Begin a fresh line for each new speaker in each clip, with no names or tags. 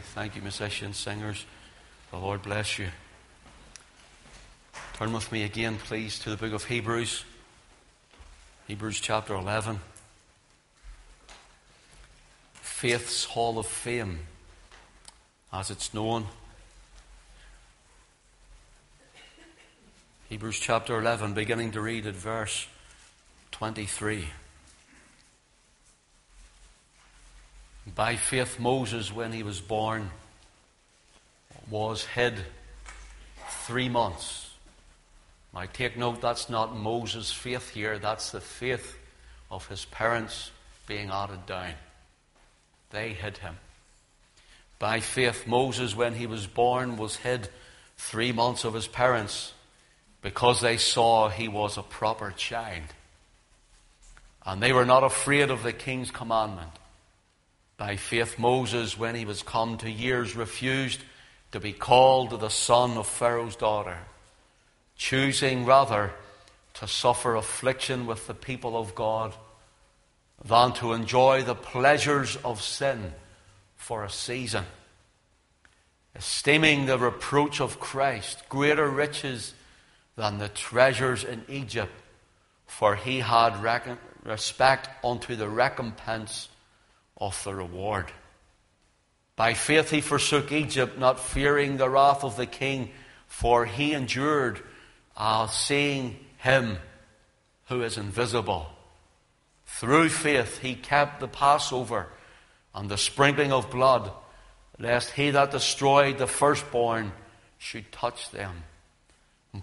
Thank you, musicians, singers. The Lord bless you. Turn with me again, please, to the book of Hebrews. Hebrews chapter 11. Faith's Hall of Fame, as it's known. Hebrews chapter 11, beginning to read at verse 23. By faith, Moses, when he was born, was hid three months. Now, take note, that's not Moses' faith here, that's the faith of his parents being added down. They hid him. By faith, Moses, when he was born, was hid three months of his parents because they saw he was a proper child. And they were not afraid of the king's commandment. By faith, Moses, when he was come to years, refused to be called the son of Pharaoh's daughter, choosing rather to suffer affliction with the people of God than to enjoy the pleasures of sin for a season, esteeming the reproach of Christ greater riches than the treasures in Egypt, for he had respect unto the recompense of the reward. By faith he forsook Egypt, not fearing the wrath of the king, for he endured uh, seeing him who is invisible. Through faith he kept the Passover and the sprinkling of blood, lest he that destroyed the firstborn should touch them.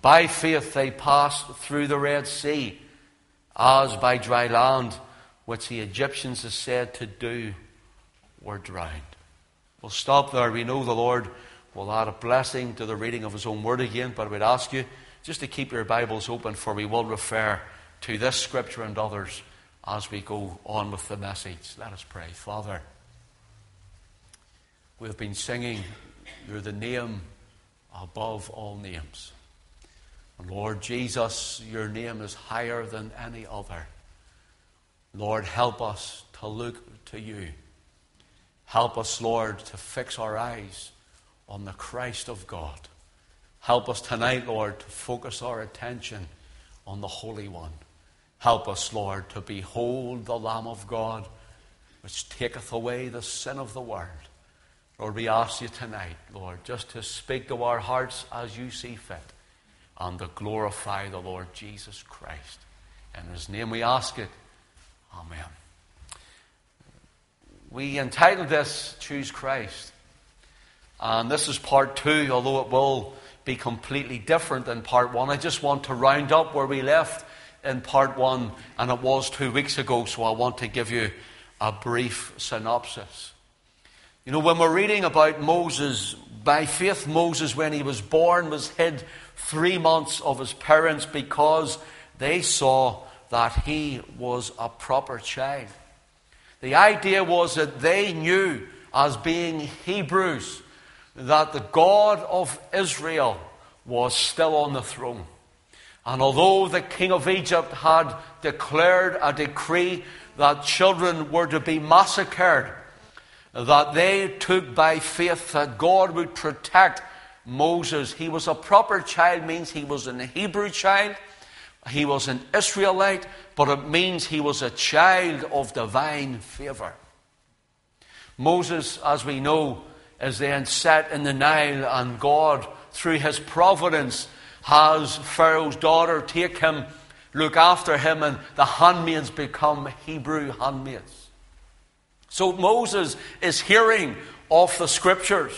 By faith they passed through the Red Sea as by dry land which the Egyptians are said to do were drowned. We'll stop there. We know the Lord will add a blessing to the reading of His own word again, but would ask you just to keep your Bibles open, for we will refer to this scripture and others as we go on with the message. Let us pray. Father, we have been singing, You're the name above all names. And Lord Jesus, your name is higher than any other. Lord, help us to look to you. Help us, Lord, to fix our eyes on the Christ of God. Help us tonight, Lord, to focus our attention on the Holy One. Help us, Lord, to behold the Lamb of God, which taketh away the sin of the world. Lord, we ask you tonight, Lord, just to speak to our hearts as you see fit and to glorify the Lord Jesus Christ. In his name we ask it. Amen. We entitled this Choose Christ. And this is part two, although it will be completely different than part one. I just want to round up where we left in part one, and it was two weeks ago, so I want to give you a brief synopsis. You know, when we're reading about Moses, by faith, Moses, when he was born, was hid three months of his parents because they saw that he was a proper child. The idea was that they knew, as being Hebrews, that the God of Israel was still on the throne. And although the king of Egypt had declared a decree that children were to be massacred, that they took by faith that God would protect Moses. He was a proper child, means he was an Hebrew child. He was an Israelite, but it means he was a child of divine favor. Moses, as we know, is then set in the Nile, and God, through his providence, has Pharaoh's daughter take him, look after him, and the handmaids become Hebrew handmaids. So Moses is hearing of the scriptures.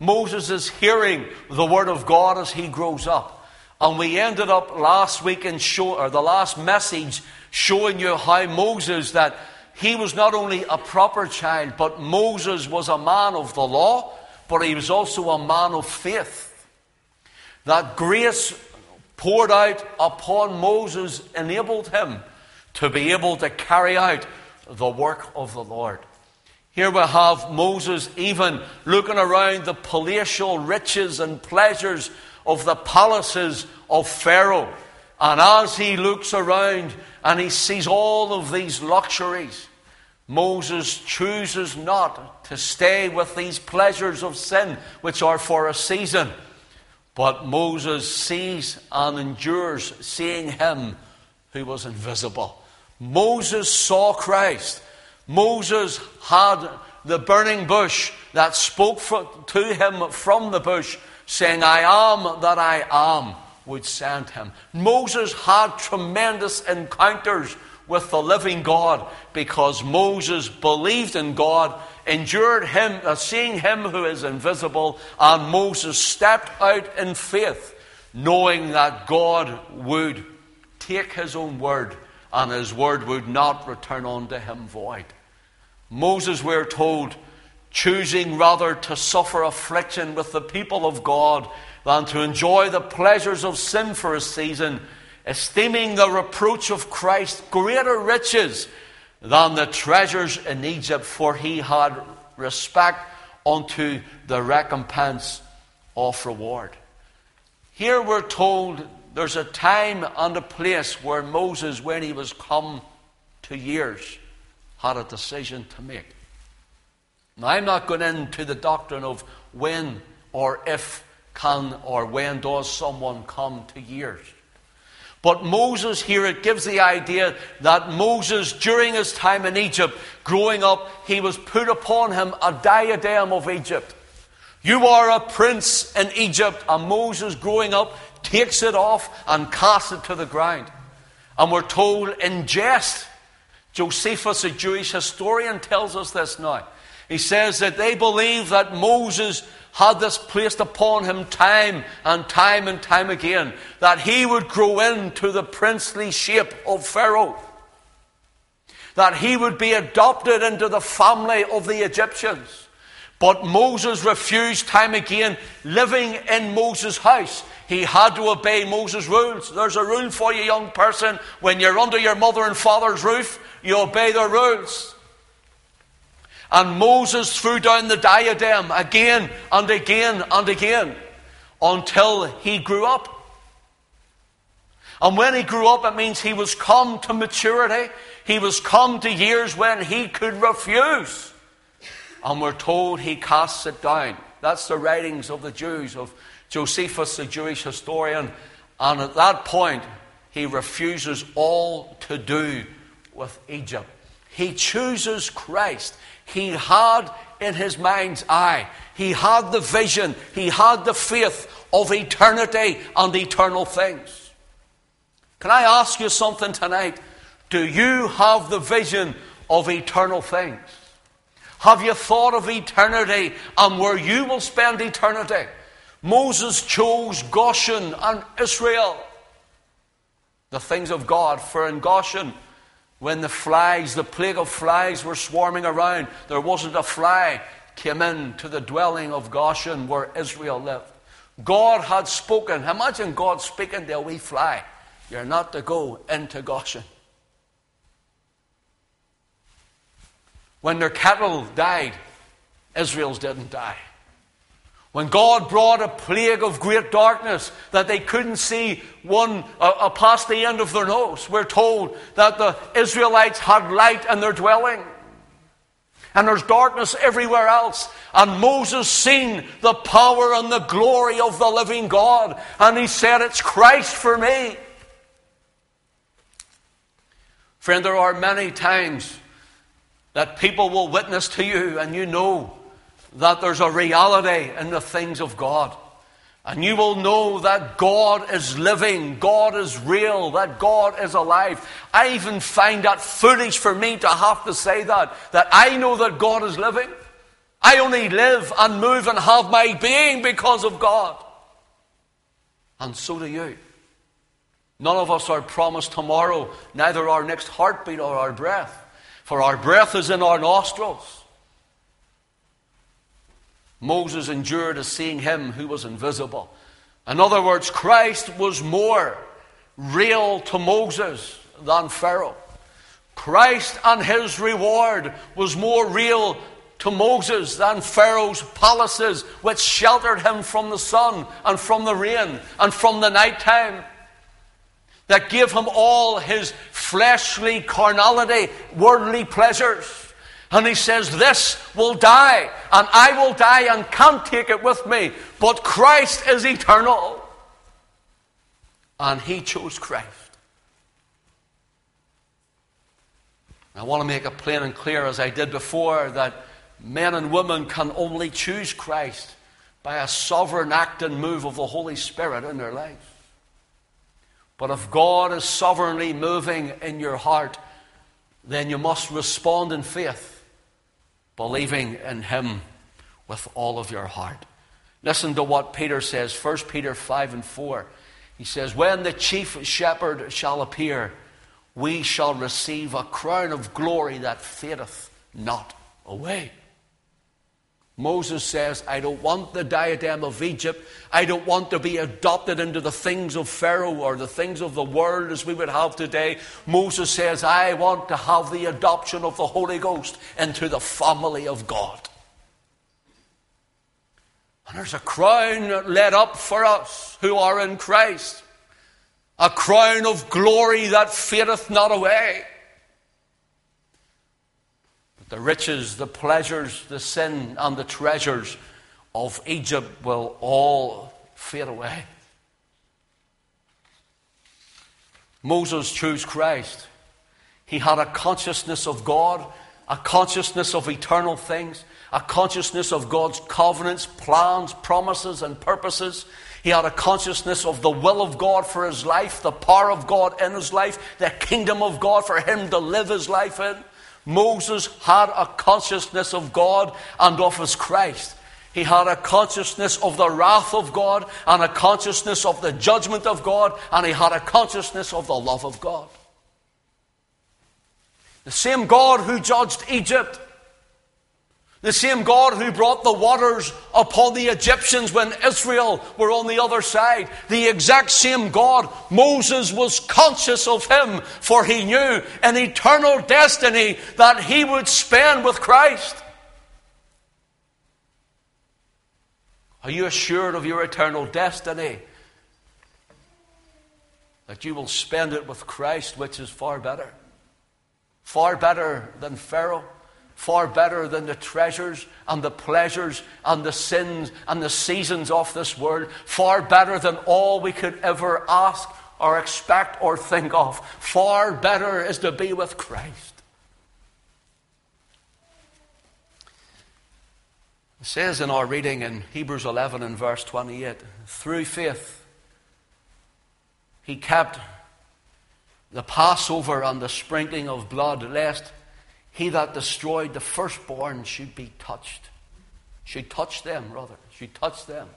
Moses is hearing the word of God as he grows up. And we ended up last week in show, or the last message showing you how Moses, that he was not only a proper child, but Moses was a man of the law, but he was also a man of faith. That grace poured out upon Moses enabled him to be able to carry out the work of the Lord. Here we have Moses even looking around the palatial riches and pleasures of the palaces of Pharaoh. And as he looks around and he sees all of these luxuries, Moses chooses not to stay with these pleasures of sin, which are for a season. But Moses sees and endures seeing him who was invisible. Moses saw Christ. Moses had the burning bush that spoke to him from the bush, saying, I am that I am, would send him. Moses had tremendous encounters with the living God because Moses believed in God, endured him, uh, seeing him who is invisible, and Moses stepped out in faith, knowing that God would take his own word and his word would not return unto him void. Moses, we're told, choosing rather to suffer affliction with the people of God than to enjoy the pleasures of sin for a season esteeming the reproach of Christ greater riches than the treasures in Egypt, for he had respect unto the recompense of reward. Here we're told there's a time and a place where Moses, when he was come to years, had a decision to make. Now, I'm not going into the doctrine of when or if can or when does someone come to years. But Moses here, it gives the idea that Moses, during his time in Egypt, growing up, he was put upon him a diadem of Egypt. You are a prince in Egypt. And Moses, growing up, takes it off and casts it to the ground. And we're told in jest, Josephus, a Jewish historian, tells us this now. He says that they believe that Moses had this placed upon him time and time and time again, that he would grow into the princely shape of Pharaoh, that he would be adopted into the family of the Egyptians. But Moses refused time again, living in Moses' house. He had to obey Moses' rules. There's a rule for you, young person. When you're under your mother and father's roof, you obey their rules. And Moses threw down the diadem again and again and again until he grew up. And when he grew up, it means he was come to maturity. He was come to years when he could refuse. And we're told he casts it down. That's the writings of the Jews, of Josephus, the Jewish historian. And at that point, he refuses all to do with Egypt. He chooses Christ. He had in his mind's eye, he had the vision, he had the faith of eternity and eternal things. Can I ask you something tonight? Do you have the vision of eternal things? Have you thought of eternity and where you will spend eternity? Moses chose Goshen and Israel, the things of God, for in Goshen when the flies, the plague of flies were swarming around, there wasn't a fly came in to the dwelling of Goshen where Israel lived. God had spoken. Imagine God speaking to a wee fly. You're not to go into Goshen. When their cattle died, Israel's didn't die. When God brought a plague of great darkness that they couldn't see one uh, uh, past the end of their nose, we're told that the Israelites had light in their dwelling. And there's darkness everywhere else. And Moses seen the power and the glory of the living God. And he said, It's Christ for me. Friend, there are many times that people will witness to you, and you know that there's a reality in the things of God. And you will know that God is living, God is real, that God is alive. I even find that foolish for me to have to say that, that I know that God is living. I only live and move and have my being because of God. And so do you. None of us are promised tomorrow, neither our next heartbeat or our breath. For our breath is in our nostrils. Moses endured as seeing him who was invisible. In other words, Christ was more real to Moses than Pharaoh. Christ and his reward was more real to Moses than Pharaoh's palaces, which sheltered him from the sun and from the rain and from the night time. That gave him all his fleshly carnality, worldly pleasures. And he says, This will die, and I will die and can't take it with me. But Christ is eternal. And he chose Christ. I want to make it plain and clear, as I did before, that men and women can only choose Christ by a sovereign act and move of the Holy Spirit in their life. But if God is sovereignly moving in your heart, then you must respond in faith, believing in Him with all of your heart. Listen to what Peter says, 1 Peter 5 and 4. He says, When the chief shepherd shall appear, we shall receive a crown of glory that fadeth not away. Moses says, I don't want the diadem of Egypt. I don't want to be adopted into the things of Pharaoh or the things of the world as we would have today. Moses says, I want to have the adoption of the Holy Ghost into the family of God. And there's a crown laid up for us who are in Christ, a crown of glory that fadeth not away. The riches, the pleasures, the sin, and the treasures of Egypt will all fade away. Moses chose Christ. He had a consciousness of God, a consciousness of eternal things, a consciousness of God's covenants, plans, promises, and purposes. He had a consciousness of the will of God for his life, the power of God in his life, the kingdom of God for him to live his life in. Moses had a consciousness of God and of his Christ. He had a consciousness of the wrath of God and a consciousness of the judgment of God, and he had a consciousness of the love of God. The same God who judged Egypt the same God who brought the waters upon the Egyptians when Israel were on the other side. The exact same God. Moses was conscious of him, for he knew an eternal destiny that he would spend with Christ. Are you assured of your eternal destiny? That you will spend it with Christ, which is far better. Far better than Pharaoh far better than the treasures and the pleasures and the sins and the seasons of this world, far better than all we could ever ask or expect or think of. Far better is to be with Christ. It says in our reading in Hebrews 11 and verse 28 through faith, he kept the Passover and the sprinkling of blood, lest he that destroyed the firstborn should be touched. Should touch them, rather. Should touch them.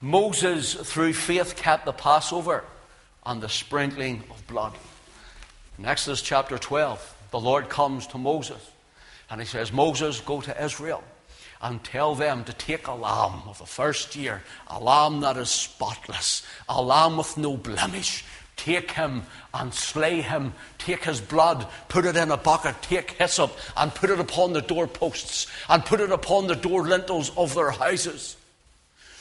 Moses, through faith, kept the Passover and the sprinkling of blood. In Exodus chapter 12, the Lord comes to Moses and he says, Moses, go to Israel and tell them to take a lamb of the first year, a lamb that is spotless, a lamb with no blemish, Take him and slay him. Take his blood, put it in a bucket, take hyssop, and put it upon the doorposts, and put it upon the door lintels of their houses.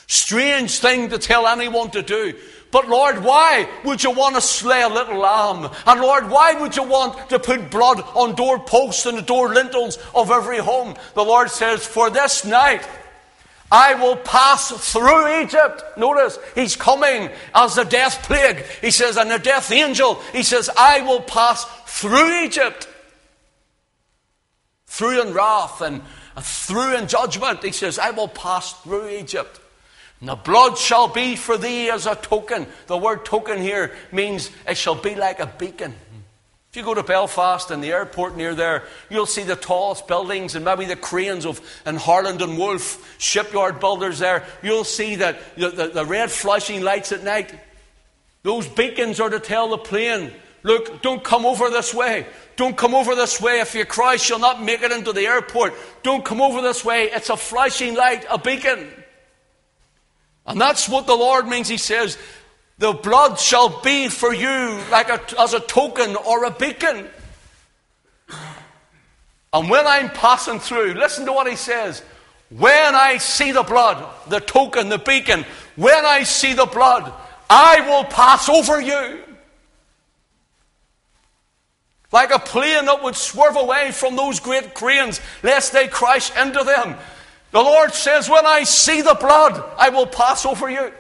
Strange thing to tell anyone to do. But Lord, why would you want to slay a little lamb? And Lord, why would you want to put blood on doorposts and the door lintels of every home? The Lord says, For this night I will pass through Egypt. Notice, he's coming as a death plague. He says, and a death angel. He says, I will pass through Egypt. Through in wrath and uh, through in judgment. He says, I will pass through Egypt. And the blood shall be for thee as a token. The word token here means it shall be like a beacon. You go to Belfast and the airport near there, you'll see the tallest buildings and maybe the cranes of and Harland and Wolff shipyard builders there. You'll see that the, the, the red flashing lights at night. Those beacons are to tell the plane, look, don't come over this way. Don't come over this way. If you crash, you'll not make it into the airport. Don't come over this way. It's a flashing light, a beacon. And that's what the Lord means. He says, the blood shall be for you like a, as a token or a beacon. And when I'm passing through, listen to what he says. When I see the blood, the token, the beacon, when I see the blood, I will pass over you. Like a plane that would swerve away from those great cranes lest they crash into them. The Lord says, When I see the blood, I will pass over you.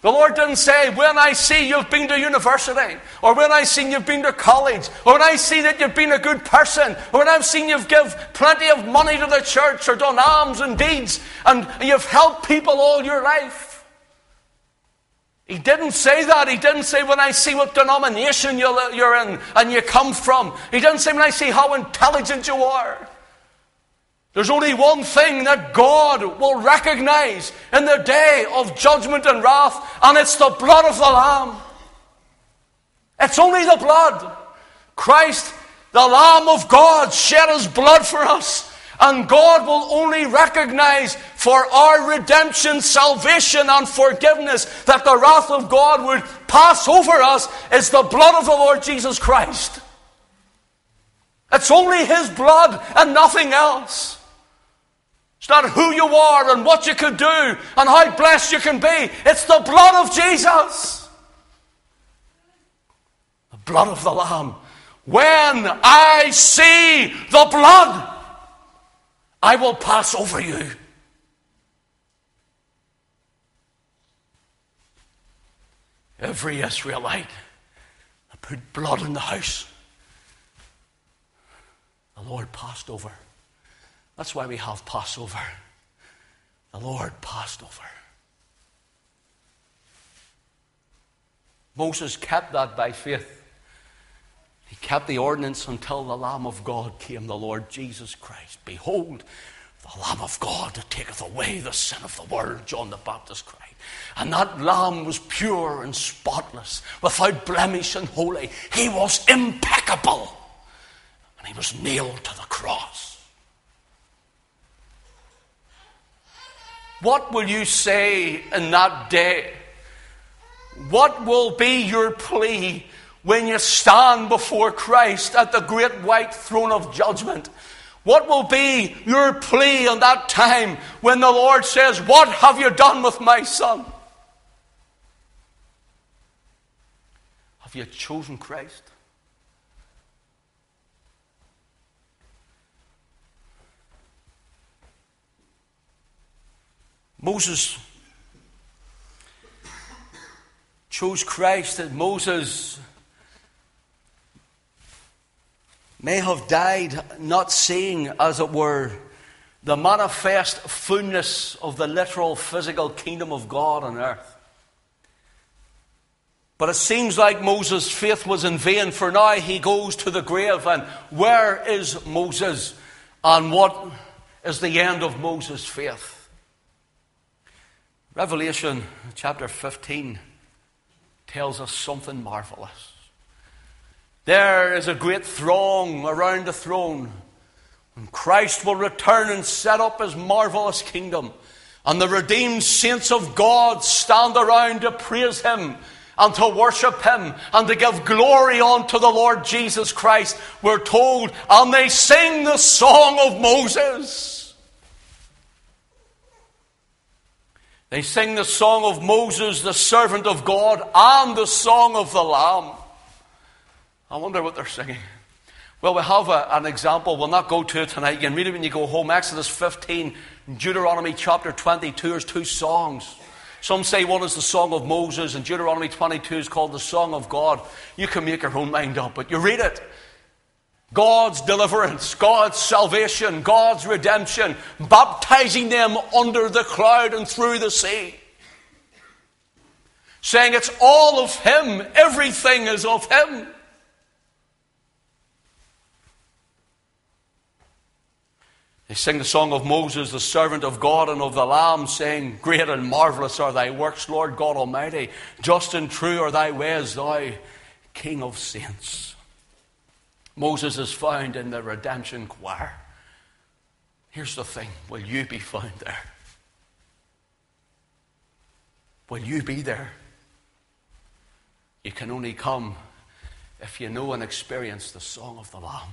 The Lord didn't say, when I see you've been to university, or when I see you've been to college, or when I see that you've been a good person, or when I've seen you've given plenty of money to the church, or done alms and deeds, and you've helped people all your life. He didn't say that. He didn't say, when I see what denomination you're in and you come from. He didn't say, when I see how intelligent you are. There's only one thing that God will recognize in the day of judgment and wrath, and it's the blood of the Lamb. It's only the blood. Christ, the Lamb of God, shed his blood for us. And God will only recognize for our redemption, salvation, and forgiveness that the wrath of God would pass over us is the blood of the Lord Jesus Christ. It's only His blood and nothing else. It's not who you are and what you can do and how blessed you can be. It's the blood of Jesus. The blood of the Lamb. When I see the blood, I will pass over you. Every Israelite that put blood in the house, the Lord passed over. That's why we have Passover. The Lord passed over. Moses kept that by faith. He kept the ordinance until the Lamb of God came, the Lord Jesus Christ. Behold, the Lamb of God that taketh away the sin of the world, John the Baptist cried. And that Lamb was pure and spotless, without blemish and holy. He was impeccable. And he was nailed to the cross. What will you say in that day? What will be your plea when you stand before Christ at the great white throne of judgment? What will be your plea on that time when the Lord says, What have you done with my son? Have you chosen Christ? Moses chose Christ that Moses may have died not seeing, as it were, the manifest fullness of the literal physical kingdom of God on earth. But it seems like Moses' faith was in vain, for now he goes to the grave. And where is Moses? And what is the end of Moses' faith? Revelation chapter 15 tells us something marvelous. There is a great throng around the throne, and Christ will return and set up his marvelous kingdom. And the redeemed saints of God stand around to praise him and to worship him and to give glory unto the Lord Jesus Christ. We're told, and they sing the song of Moses. They sing the song of Moses, the servant of God, and the song of the Lamb. I wonder what they're singing. Well, we have a, an example. We'll not go to it tonight. You can read it when you go home. Exodus 15, Deuteronomy chapter 22, there's two songs. Some say one is the song of Moses, and Deuteronomy 22 is called the song of God. You can make your own mind up, but you read it. God's deliverance, God's salvation, God's redemption, baptizing them under the cloud and through the sea. Saying it's all of Him, everything is of Him. They sing the song of Moses, the servant of God and of the Lamb, saying, Great and marvelous are thy works, Lord God Almighty. Just and true are thy ways, thou King of saints. Moses is found in the redemption choir. Here's the thing will you be found there? Will you be there? You can only come if you know and experience the song of the Lamb.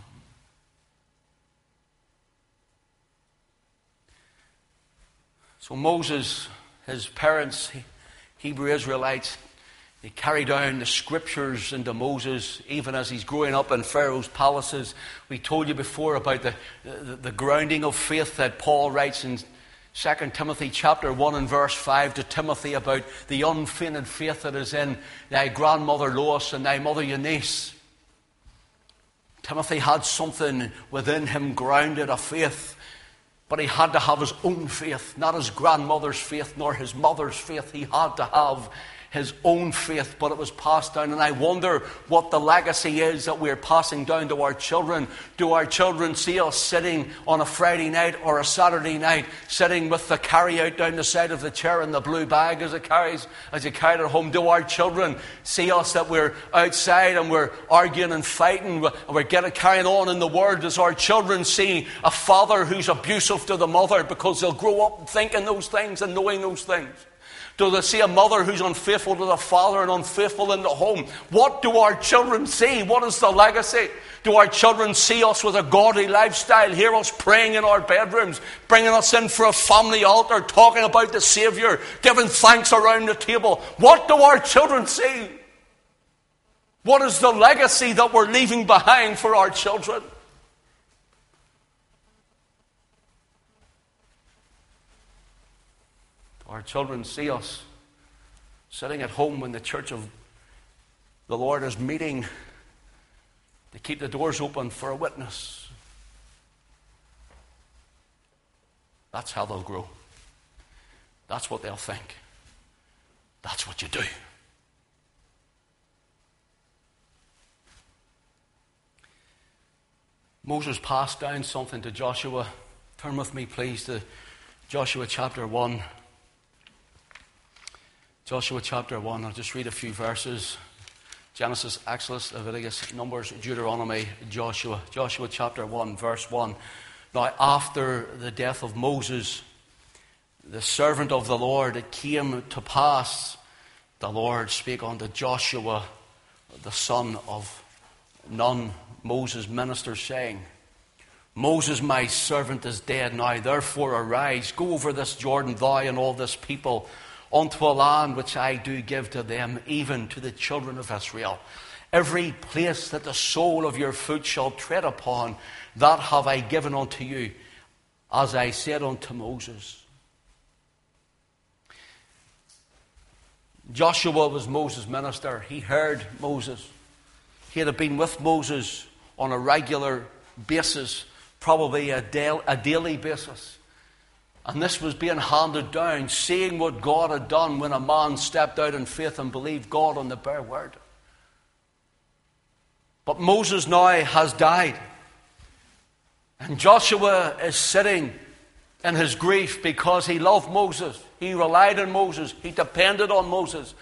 So, Moses, his parents, Hebrew Israelites, They carry down the scriptures into Moses, even as he's growing up in Pharaoh's palaces. We told you before about the, the, the grounding of faith that Paul writes in 2 Timothy chapter 1 and verse 5 to Timothy about the unfeigned faith that is in thy grandmother Lois and thy mother Eunice. Timothy had something within him grounded a faith, but he had to have his own faith, not his grandmother's faith nor his mother's faith. He had to have his own faith, but it was passed down. And I wonder what the legacy is that we're passing down to our children. Do our children see us sitting on a Friday night or a Saturday night, sitting with the carry out down the side of the chair and the blue bag as it carries, as you carry it home? Do our children see us that we're outside and we're arguing and fighting and we're getting carrying on in the world? Does our children see a father who's abusive to the mother because they'll grow up thinking those things and knowing those things? Do they see a mother who's unfaithful to the father and unfaithful in the home? What do our children see? What is the legacy? Do our children see us with a godly lifestyle, hear us praying in our bedrooms, bringing us in for a family altar, talking about the Saviour, giving thanks around the table? What do our children see? What is the legacy that we're leaving behind for our children? Our children see us sitting at home when the church of the Lord is meeting to keep the doors open for a witness. That's how they'll grow. That's what they'll think. That's what you do. Moses passed down something to Joshua. Turn with me, please, to Joshua chapter 1. Joshua chapter 1, I'll just read a few verses. Genesis, Exodus, Leviticus, Numbers, Deuteronomy, Joshua. Joshua chapter 1, verse 1. Now, after the death of Moses, the servant of the Lord, it came to pass, the Lord spake unto Joshua, the son of Nun, Moses' minister, saying, Moses, my servant, is dead now. Therefore, arise, go over this Jordan, thou and all this people unto a land which I do give to them, even to the children of Israel. Every place that the sole of your foot shall tread upon, that have I given unto you, as I said unto Moses. Joshua was Moses' minister. He heard Moses. He had been with Moses on a regular basis, probably a, daily basis. And this was being handed down, seeing what God had done when a man stepped out in faith and believed God on the bare word. But Moses now has died. And Joshua is sitting in his grief because he loved Moses. He relied on Moses. He depended on Moses.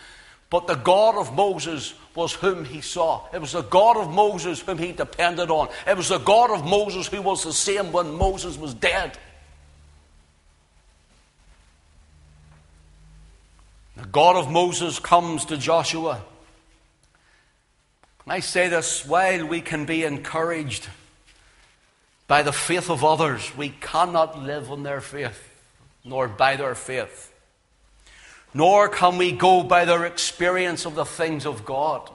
But the God of Moses was whom he saw. It was the God of Moses whom he depended on. It was the God of Moses who was the same when Moses was dead. The God of Moses comes to Joshua. And I say this while we can be encouraged by the faith of others, we cannot live on their faith, nor by their faith. Nor can we go by their experience of the things of God.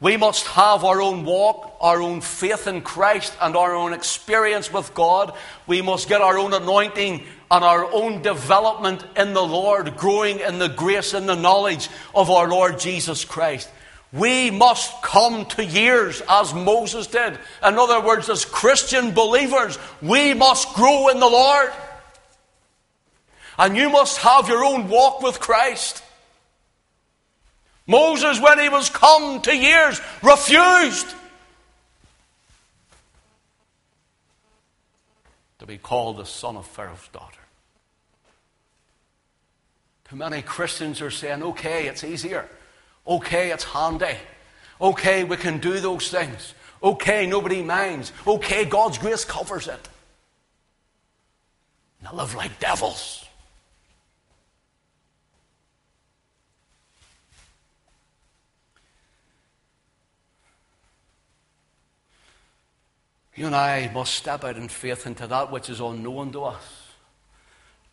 We must have our own walk, our own faith in Christ, and our own experience with God. We must get our own anointing and our own development in the Lord, growing in the grace and the knowledge of our Lord Jesus Christ. We must come to years as Moses did. In other words, as Christian believers, we must grow in the Lord. And you must have your own walk with Christ. Moses, when he was come to years, refused to be called the son of Pharaoh's daughter. Too many Christians are saying, okay, it's easier. Okay, it's handy. Okay, we can do those things. Okay, nobody minds. Okay, God's grace covers it. And they live like devils. You and I must step out in faith into that which is unknown to us,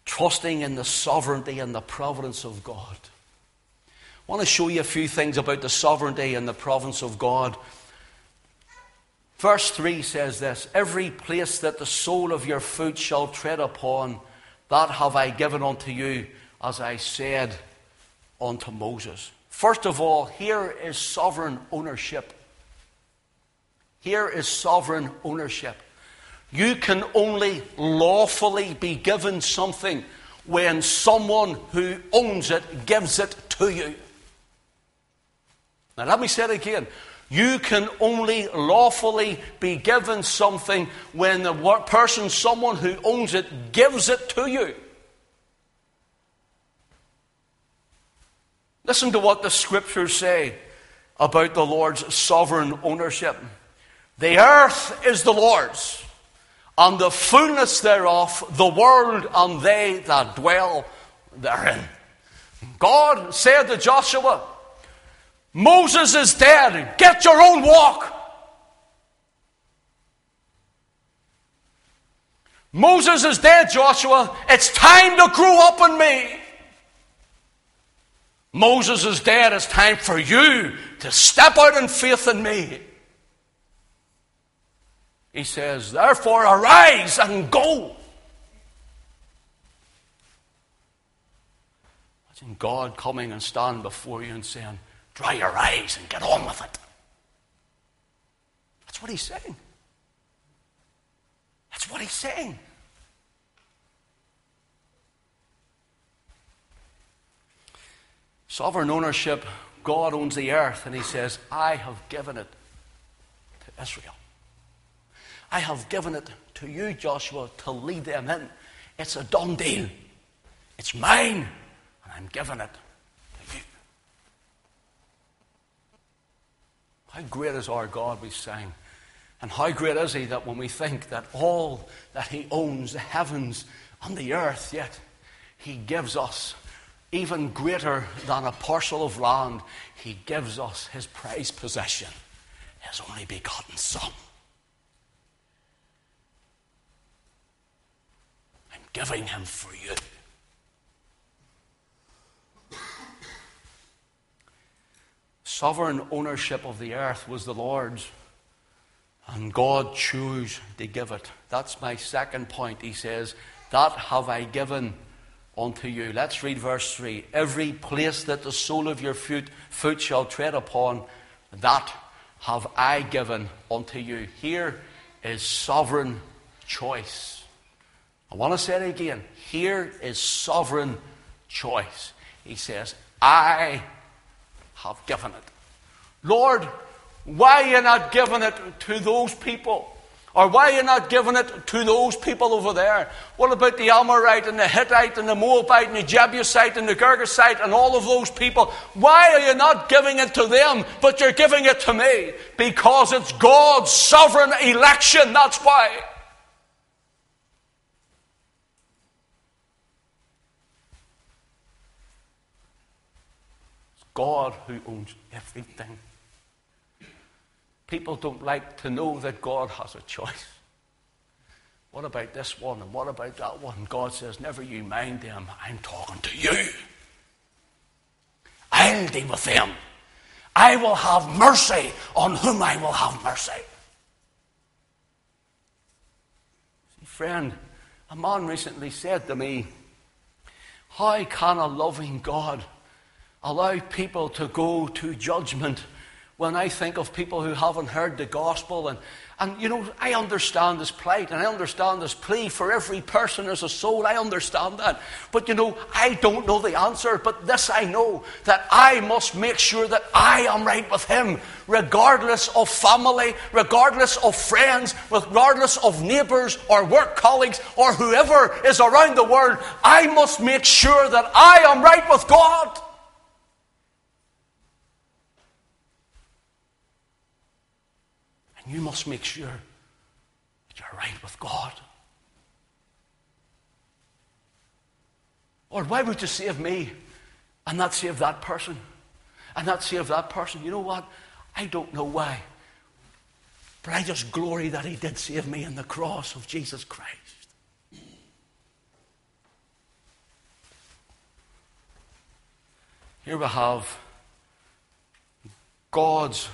trusting in the sovereignty and the providence of God. I want to show you a few things about the sovereignty and the providence of God. Verse 3 says this Every place that the sole of your foot shall tread upon, that have I given unto you, as I said unto Moses. First of all, here is sovereign ownership. Here is sovereign ownership. You can only lawfully be given something when someone who owns it gives it to you. Now, let me say it again. You can only lawfully be given something when the person, someone who owns it, gives it to you. Listen to what the scriptures say about the Lord's sovereign ownership. The earth is the Lord's, and the fullness thereof, the world and they that dwell therein. God said to Joshua, Moses is dead. Get your own walk. Moses is dead, Joshua. It's time to grow up in me. Moses is dead. It's time for you to step out in faith in me. He says, Therefore, arise and go. Imagine God coming and standing before you and saying, Dry your eyes and get on with it. That's what he's saying. That's what he's saying. Sovereign ownership, God owns the earth, and he says, I have given it to Israel. I have given it to you, Joshua, to lead them in. It's a done deal. It's mine, and I'm giving it to you. How great is our God, we sang. And how great is He that when we think that all that He owns, the heavens and the earth, yet He gives us even greater than a parcel of land, He gives us His prized possession, His only begotten Son. Giving him for you. Sovereign ownership of the earth was the Lord's, and God chose to give it. That's my second point. He says, That have I given unto you. Let's read verse 3. Every place that the sole of your foot, foot shall tread upon, that have I given unto you. Here is sovereign choice. I want to say it again. Here is sovereign choice. He says, I have given it. Lord, why are you not giving it to those people? Or why are you not giving it to those people over there? What about the Amorite and the Hittite and the Moabite and the Jebusite and the Gergesite and all of those people? Why are you not giving it to them, but you're giving it to me? Because it's God's sovereign election. That's why. God who owns everything. People don't like to know that God has a choice. What about this one and what about that one? God says, Never you mind them. I'm talking to you. I'll deal with them. I will have mercy on whom I will have mercy. See, friend, a man recently said to me, How can a loving God allow people to go to judgment when I think of people who haven't heard the gospel. And, and, you know, I understand this plight and I understand this plea for every person as a soul. I understand that. But, you know, I don't know the answer. But this I know that I must make sure that I am right with Him, regardless of family, regardless of friends, regardless of neighbors or work colleagues or whoever is around the world. I must make sure that I am right with God. You must make sure that you're right with God. Or why would you save me and not save that person? And not save that person? You know what? I don't know why. But I just glory that He did save me in the cross of Jesus Christ. Here we have God's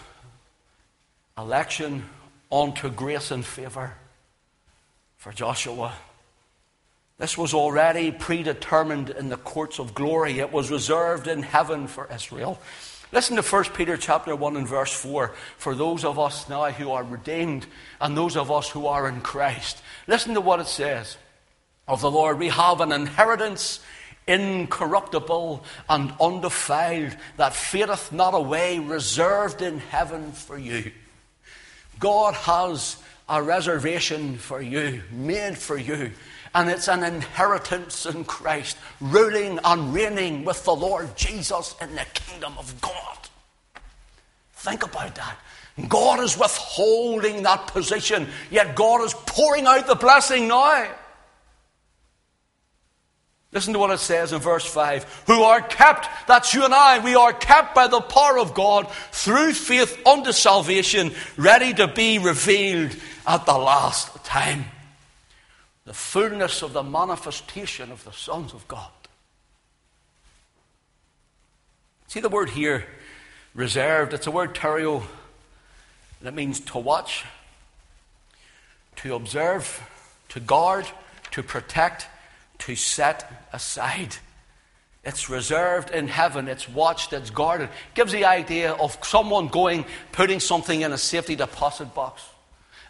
election onto grace and favor for Joshua. This was already predetermined in the courts of glory. It was reserved in heaven for Israel. Listen to 1 Peter chapter 1 and verse 4 for those of us now who are redeemed and those of us who are in Christ. Listen to what it says of the Lord. We have an inheritance incorruptible and undefiled that fadeth not away, reserved in heaven for you. God has a reservation for you, made for you. And it's an inheritance in Christ, ruling and reigning with the Lord Jesus in the kingdom of God. Think about that. God is withholding that position, yet God is pouring out the blessing now. Listen to what it says in verse 5 who are kept, that's you and I, we are kept by the power of God through faith unto salvation, ready to be revealed at the last time. The fullness of the manifestation of the sons of God. See the word here, reserved, it's a word tereo that means to watch, to observe, to guard, to protect to set aside. It's reserved in heaven, it's watched, it's guarded. Gives the idea of someone going, putting something in a safety deposit box.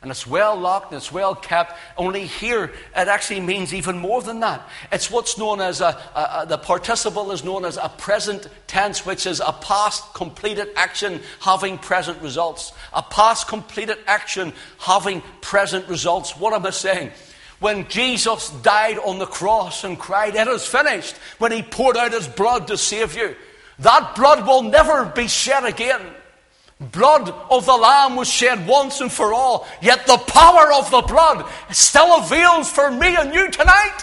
And it's well locked and it's well kept. Only here, it actually means even more than that. It's what's known as a, a, a, the participle is known as a present tense, which is a past completed action having present results. A past completed action having present results. What am I saying? When Jesus died on the cross and cried, It is finished, when he poured out his blood to save you, that blood will never be shed again. Blood of the Lamb was shed once and for all, yet the power of the blood still avails for me and you tonight.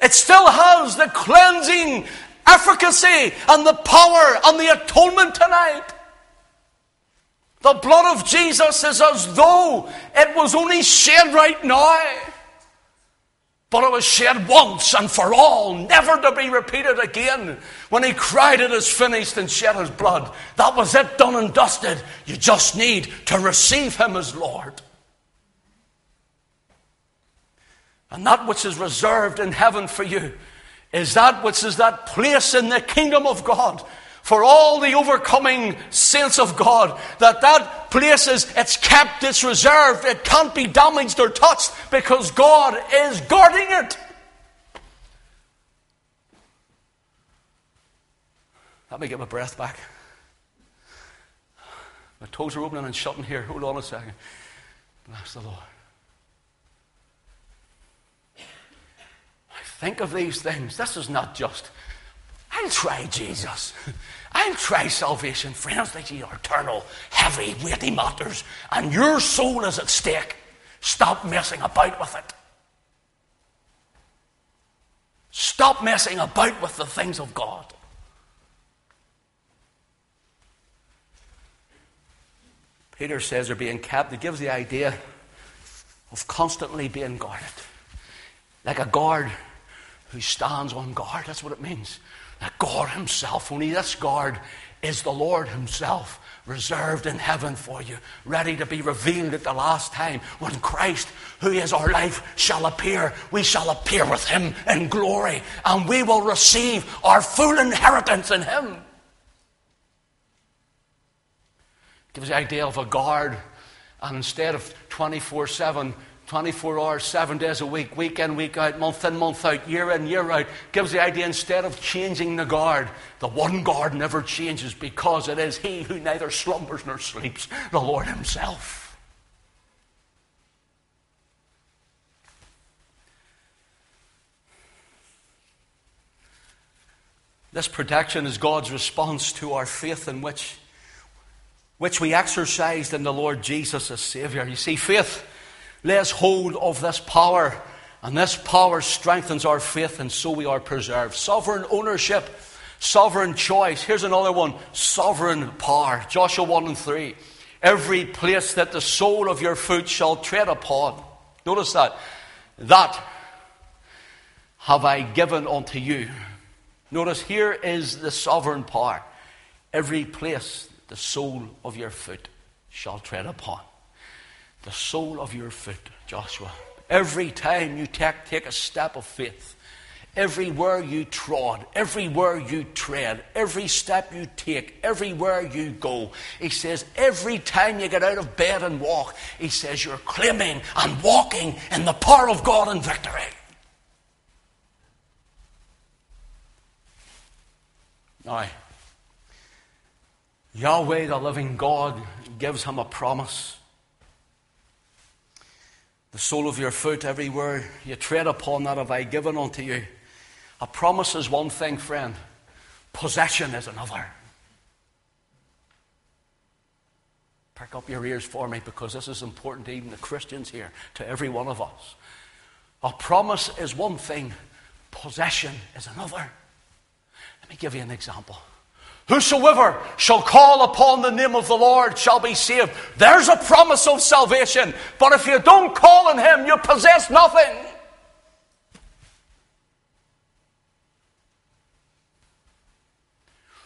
It still has the cleansing efficacy and the power and the atonement tonight. The blood of Jesus is as though it was only shed right now. But it was shed once and for all, never to be repeated again. When he cried, It is finished, and shed his blood. That was it, done and dusted. You just need to receive him as Lord. And that which is reserved in heaven for you is that which is that place in the kingdom of God for all the overcoming saints of God, that that place is, it's kept, it's reserved, it can't be damaged or touched because God is guarding it. Let me get my breath back. My toes are opening and shutting here. Hold on a second. Bless the Lord. I think of these things. This is not just I'll try Jesus. I'll try salvation. Friends, they are eternal, heavy, weighty matters, and your soul is at stake. Stop messing about with it. Stop messing about with the things of God. Peter says they're being kept. It gives the idea of constantly being guarded. Like a guard who stands on guard. That's what it means. God Himself, only this guard is the Lord Himself, reserved in heaven for you, ready to be revealed at the last time when Christ, who is our life, shall appear. We shall appear with Him in glory, and we will receive our full inheritance in Him. Gives the idea of a guard, and instead of 24 7, 24 hours, seven days a week, week in, week out, month in, month out, year in, year out, gives the idea instead of changing the guard, the one guard never changes because it is He who neither slumbers nor sleeps, the Lord Himself. This protection is God's response to our faith in which, which we exercised in the Lord Jesus as Saviour. You see, faith lays hold of this power, and this power strengthens our faith, and so we are preserved. Sovereign ownership, sovereign choice. Here's another one sovereign power. Joshua 1 and 3. Every place that the sole of your foot shall tread upon. Notice that. That have I given unto you. Notice here is the sovereign power. every place the sole of your foot shall tread upon. The sole of your foot, Joshua. Every time you take, take a step of faith, everywhere you trod, everywhere you tread, every step you take, everywhere you go, he says, every time you get out of bed and walk, he says, you're claiming and walking in the power of God and victory. Now, Yahweh, the living God, gives him a promise. The sole of your foot, everywhere you tread upon that have I given unto you. A promise is one thing, friend, possession is another. Perk up your ears for me because this is important to even the Christians here, to every one of us. A promise is one thing, possession is another. Let me give you an example. Whosoever shall call upon the name of the Lord shall be saved. There's a promise of salvation. But if you don't call on Him, you possess nothing.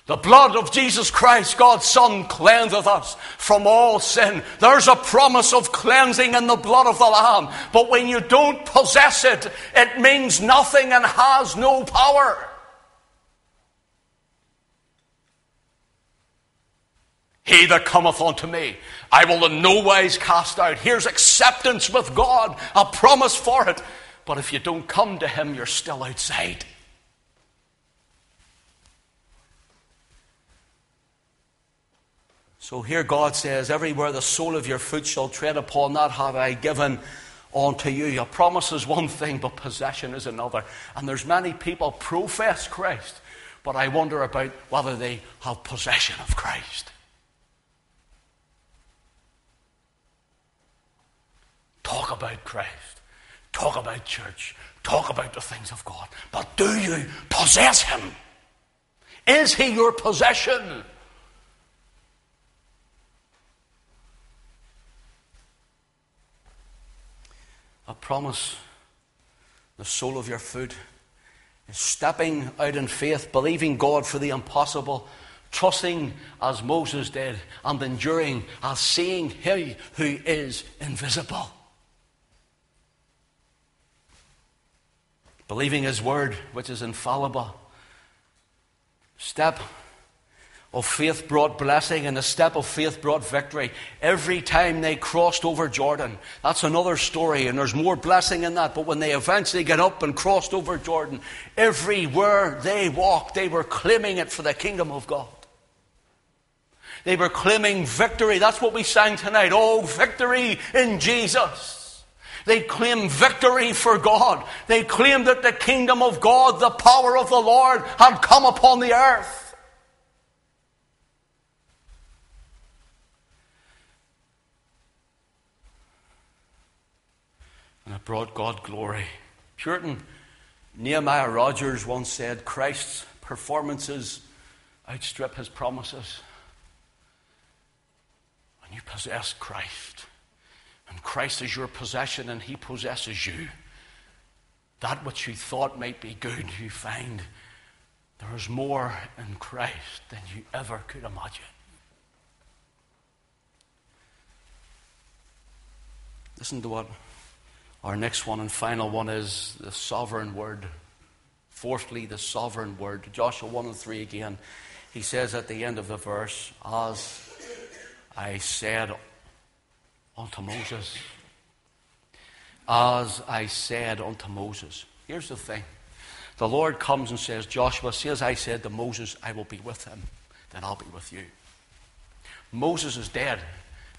The blood of Jesus Christ, God's Son, cleanseth us from all sin. There's a promise of cleansing in the blood of the Lamb. But when you don't possess it, it means nothing and has no power. He that cometh unto me, I will in no wise cast out. Here's acceptance with God, a promise for it. But if you don't come to Him, you're still outside. So here God says, Everywhere the sole of your foot shall tread upon, that have I given unto you. A promise is one thing, but possession is another. And there's many people profess Christ, but I wonder about whether they have possession of Christ. Talk about Christ. Talk about church. Talk about the things of God. But do you possess Him? Is He your possession? I promise the sole of your foot is stepping out in faith, believing God for the impossible, trusting as Moses did, and enduring as seeing He who is invisible. Believing His word, which is infallible. Step of faith brought blessing, and a step of faith brought victory. Every time they crossed over Jordan, that's another story, and there's more blessing in that. But when they eventually get up and crossed over Jordan, everywhere they walked, they were claiming it for the kingdom of God. They were claiming victory. That's what we sang tonight. Oh, victory in Jesus. They claim victory for God. They claim that the kingdom of God, the power of the Lord, had come upon the earth. And it brought God glory. Puritan Nehemiah Rogers once said Christ's performances outstrip his promises. When you possess Christ, and Christ is your possession and He possesses you, that which you thought might be good, you find there is more in Christ than you ever could imagine. Listen to what our next one and final one is the sovereign word. Fourthly, the sovereign word. Joshua 1 and 3 again. He says at the end of the verse, As I said unto Moses. As I said unto Moses. Here's the thing the Lord comes and says, Joshua, see as I said to Moses, I will be with him, then I'll be with you. Moses is dead.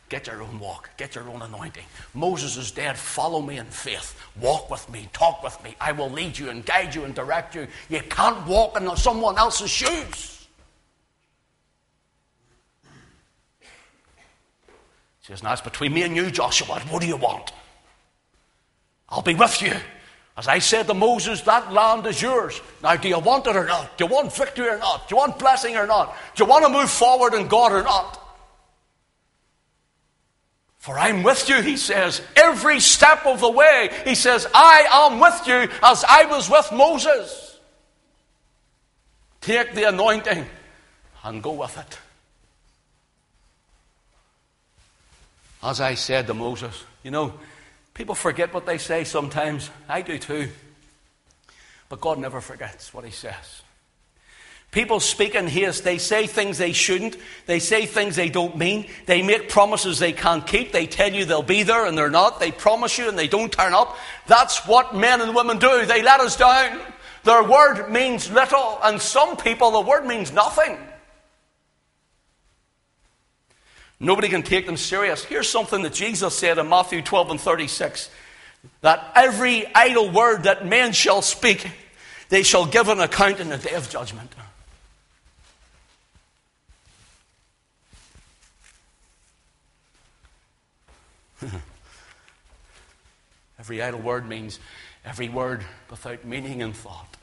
Get your own walk. Get your own anointing. Moses is dead. Follow me in faith. Walk with me. Talk with me. I will lead you and guide you and direct you. You can't walk in someone else's shoes. Says, Now it's between me and you, Joshua. What do you want? I'll be with you. As I said to Moses, that land is yours. Now, do you want it or not? Do you want victory or not? Do you want blessing or not? Do you want to move forward in God or not? For I'm with you, he says, every step of the way. He says, I am with you as I was with Moses. Take the anointing and go with it. As I said to Moses, you know, people forget what they say sometimes. I do too. But God never forgets what He says. People speak in haste. They say things they shouldn't. They say things they don't mean. They make promises they can't keep. They tell you they'll be there and they're not. They promise you and they don't turn up. That's what men and women do. They let us down. Their word means little, and some people, the word means nothing. Nobody can take them serious. Here's something that Jesus said in Matthew 12 and 36 that every idle word that men shall speak, they shall give an account in the day of judgment. every idle word means every word without meaning and thought.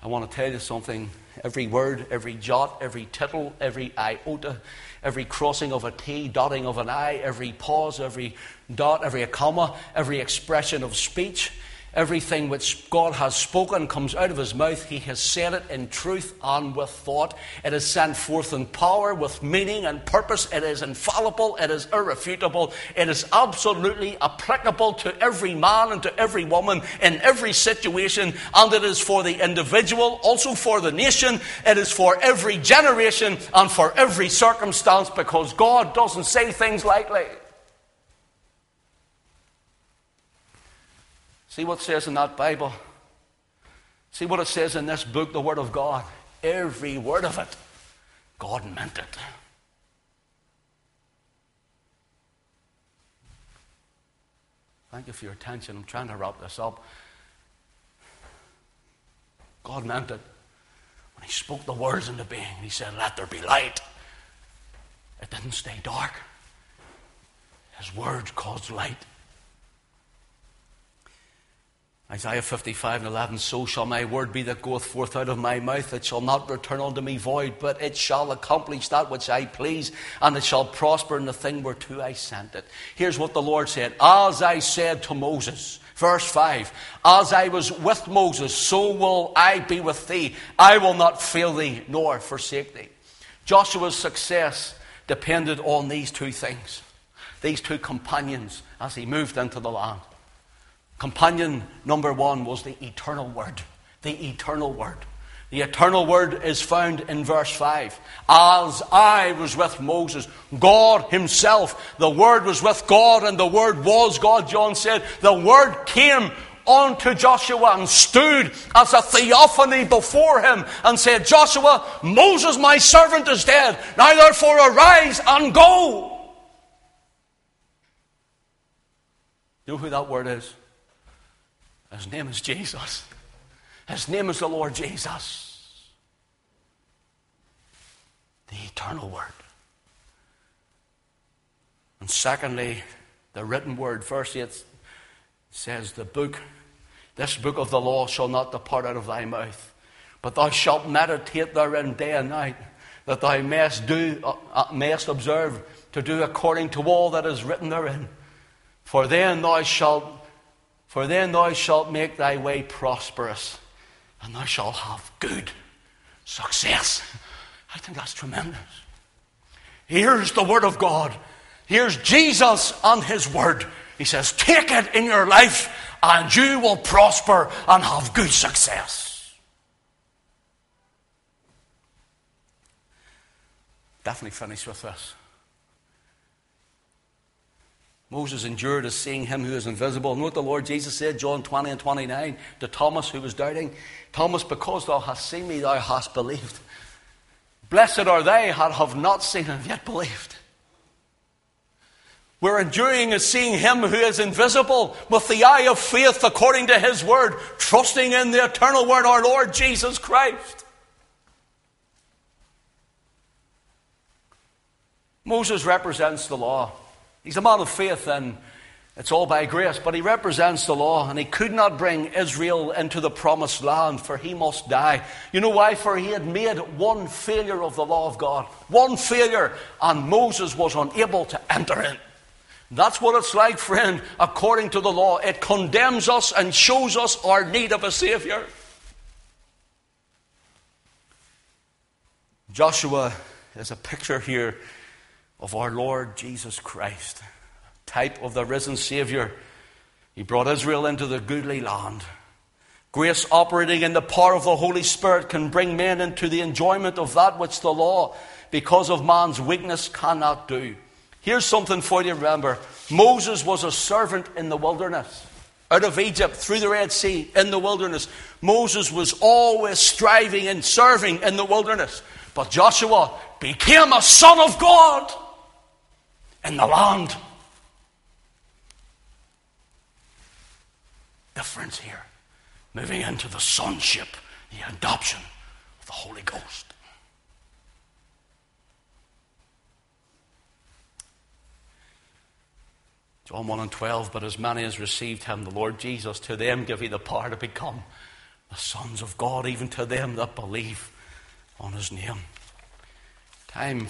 I want to tell you something. Every word, every jot, every tittle, every iota, every crossing of a T, dotting of an I, every pause, every dot, every comma, every expression of speech, Everything which God has spoken comes out of his mouth. He has said it in truth and with thought. It is sent forth in power, with meaning and purpose. It is infallible. It is irrefutable. It is absolutely applicable to every man and to every woman in every situation. And it is for the individual, also for the nation. It is for every generation and for every circumstance because God doesn't say things lightly. See what it says in that Bible. See what it says in this book, the Word of God. Every word of it, God meant it. Thank you for your attention. I'm trying to wrap this up. God meant it. When He spoke the words into being, He said, Let there be light. It didn't stay dark. His words caused light. Isaiah 55 and 11, so shall my word be that goeth forth out of my mouth. It shall not return unto me void, but it shall accomplish that which I please, and it shall prosper in the thing whereto I sent it. Here's what the Lord said As I said to Moses, verse 5, As I was with Moses, so will I be with thee. I will not fail thee nor forsake thee. Joshua's success depended on these two things, these two companions as he moved into the land. Companion number one was the eternal word. The eternal word. The eternal word is found in verse 5. As I was with Moses, God Himself, the Word was with God, and the Word was God. John said, The Word came unto Joshua and stood as a theophany before him and said, Joshua, Moses my servant is dead. Now therefore arise and go. You know who that word is? His name is Jesus. His name is the Lord Jesus. The eternal Word. And secondly, the written Word. Verse 8 says, The book, this book of the law shall not depart out of thy mouth, but thou shalt meditate therein day and night, that thou mayest do, uh, uh mayest observe to do according to all that is written therein. For then thou shalt for then thou shalt make thy way prosperous, and thou shalt have good success. I think that's tremendous. Here's the Word of God. Here's Jesus and His Word. He says, Take it in your life, and you will prosper and have good success. Definitely finish with this. Moses endured as seeing him who is invisible. And what the Lord Jesus said, John 20 and 29, to Thomas who was doubting Thomas, because thou hast seen me, thou hast believed. Blessed are they that have not seen and yet believed. We're enduring as seeing him who is invisible with the eye of faith according to his word, trusting in the eternal word, our Lord Jesus Christ. Moses represents the law. He's a man of faith, and it's all by grace, but he represents the law, and he could not bring Israel into the promised land, for he must die. You know why? For he had made one failure of the law of God. One failure, and Moses was unable to enter in. That's what it's like, friend, according to the law. It condemns us and shows us our need of a Savior. Joshua is a picture here of our Lord Jesus Christ, type of the risen Savior. He brought Israel into the goodly land. Grace operating in the power of the Holy Spirit can bring men into the enjoyment of that which the law, because of man's weakness, cannot do. Here's something for you to remember Moses was a servant in the wilderness. Out of Egypt, through the Red Sea, in the wilderness. Moses was always striving and serving in the wilderness. But Joshua became a son of God in the land. Difference here. Moving into the sonship, the adoption of the Holy Ghost. John 1 and 12, but as many as received him, the Lord Jesus, to them give he the power to become the sons of God, even to them that believe on his name. Time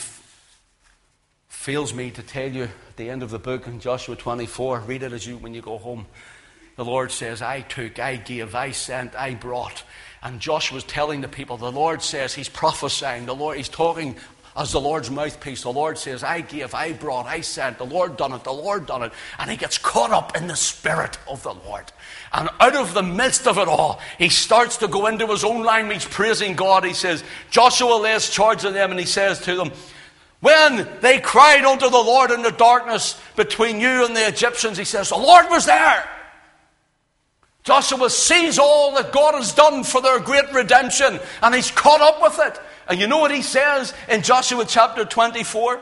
fails me to tell you at the end of the book in Joshua 24, read it as you when you go home. The Lord says, I took, I gave, I sent, I brought. And Joshua's telling the people, the Lord says, he's prophesying, the Lord, he's talking as the Lord's mouthpiece. The Lord says, I gave, I brought, I sent, the Lord done it, the Lord done it. And he gets caught up in the Spirit of the Lord. And out of the midst of it all, he starts to go into his own language, praising God. He says, Joshua lays charge on them and he says to them, when they cried unto the Lord in the darkness between you and the Egyptians, he says, The Lord was there. Joshua sees all that God has done for their great redemption, and he's caught up with it. And you know what he says in Joshua chapter 24?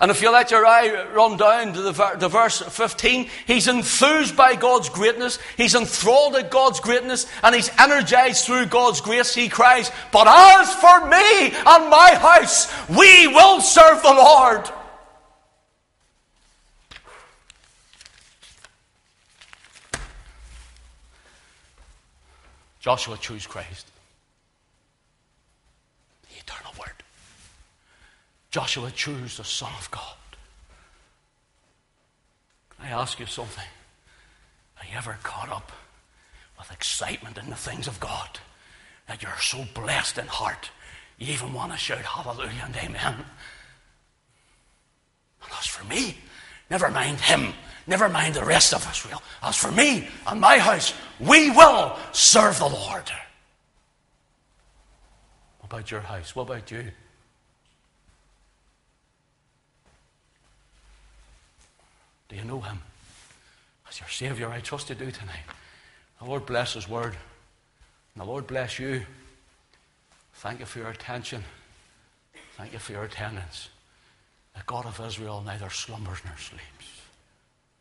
And if you let your eye run down to the, the, verse 15, he's enthused by God's greatness, he's enthralled at God's greatness, and he's energized through God's grace. He cries, But as for me and my house, we will serve the Lord. Joshua chose Christ. Joshua chose the Son of God. Can I ask you something? Are you ever caught up with excitement in the things of God that you're so blessed in heart you even want to shout hallelujah and amen? And as for me, never mind him, never mind the rest of Israel. As for me and my house, we will serve the Lord. What about your house? What about you? Do you know Him as your Savior? I trust you do tonight. The Lord bless His word. And the Lord bless you. Thank you for your attention. Thank you for your attendance. The God of Israel neither slumbers nor sleeps.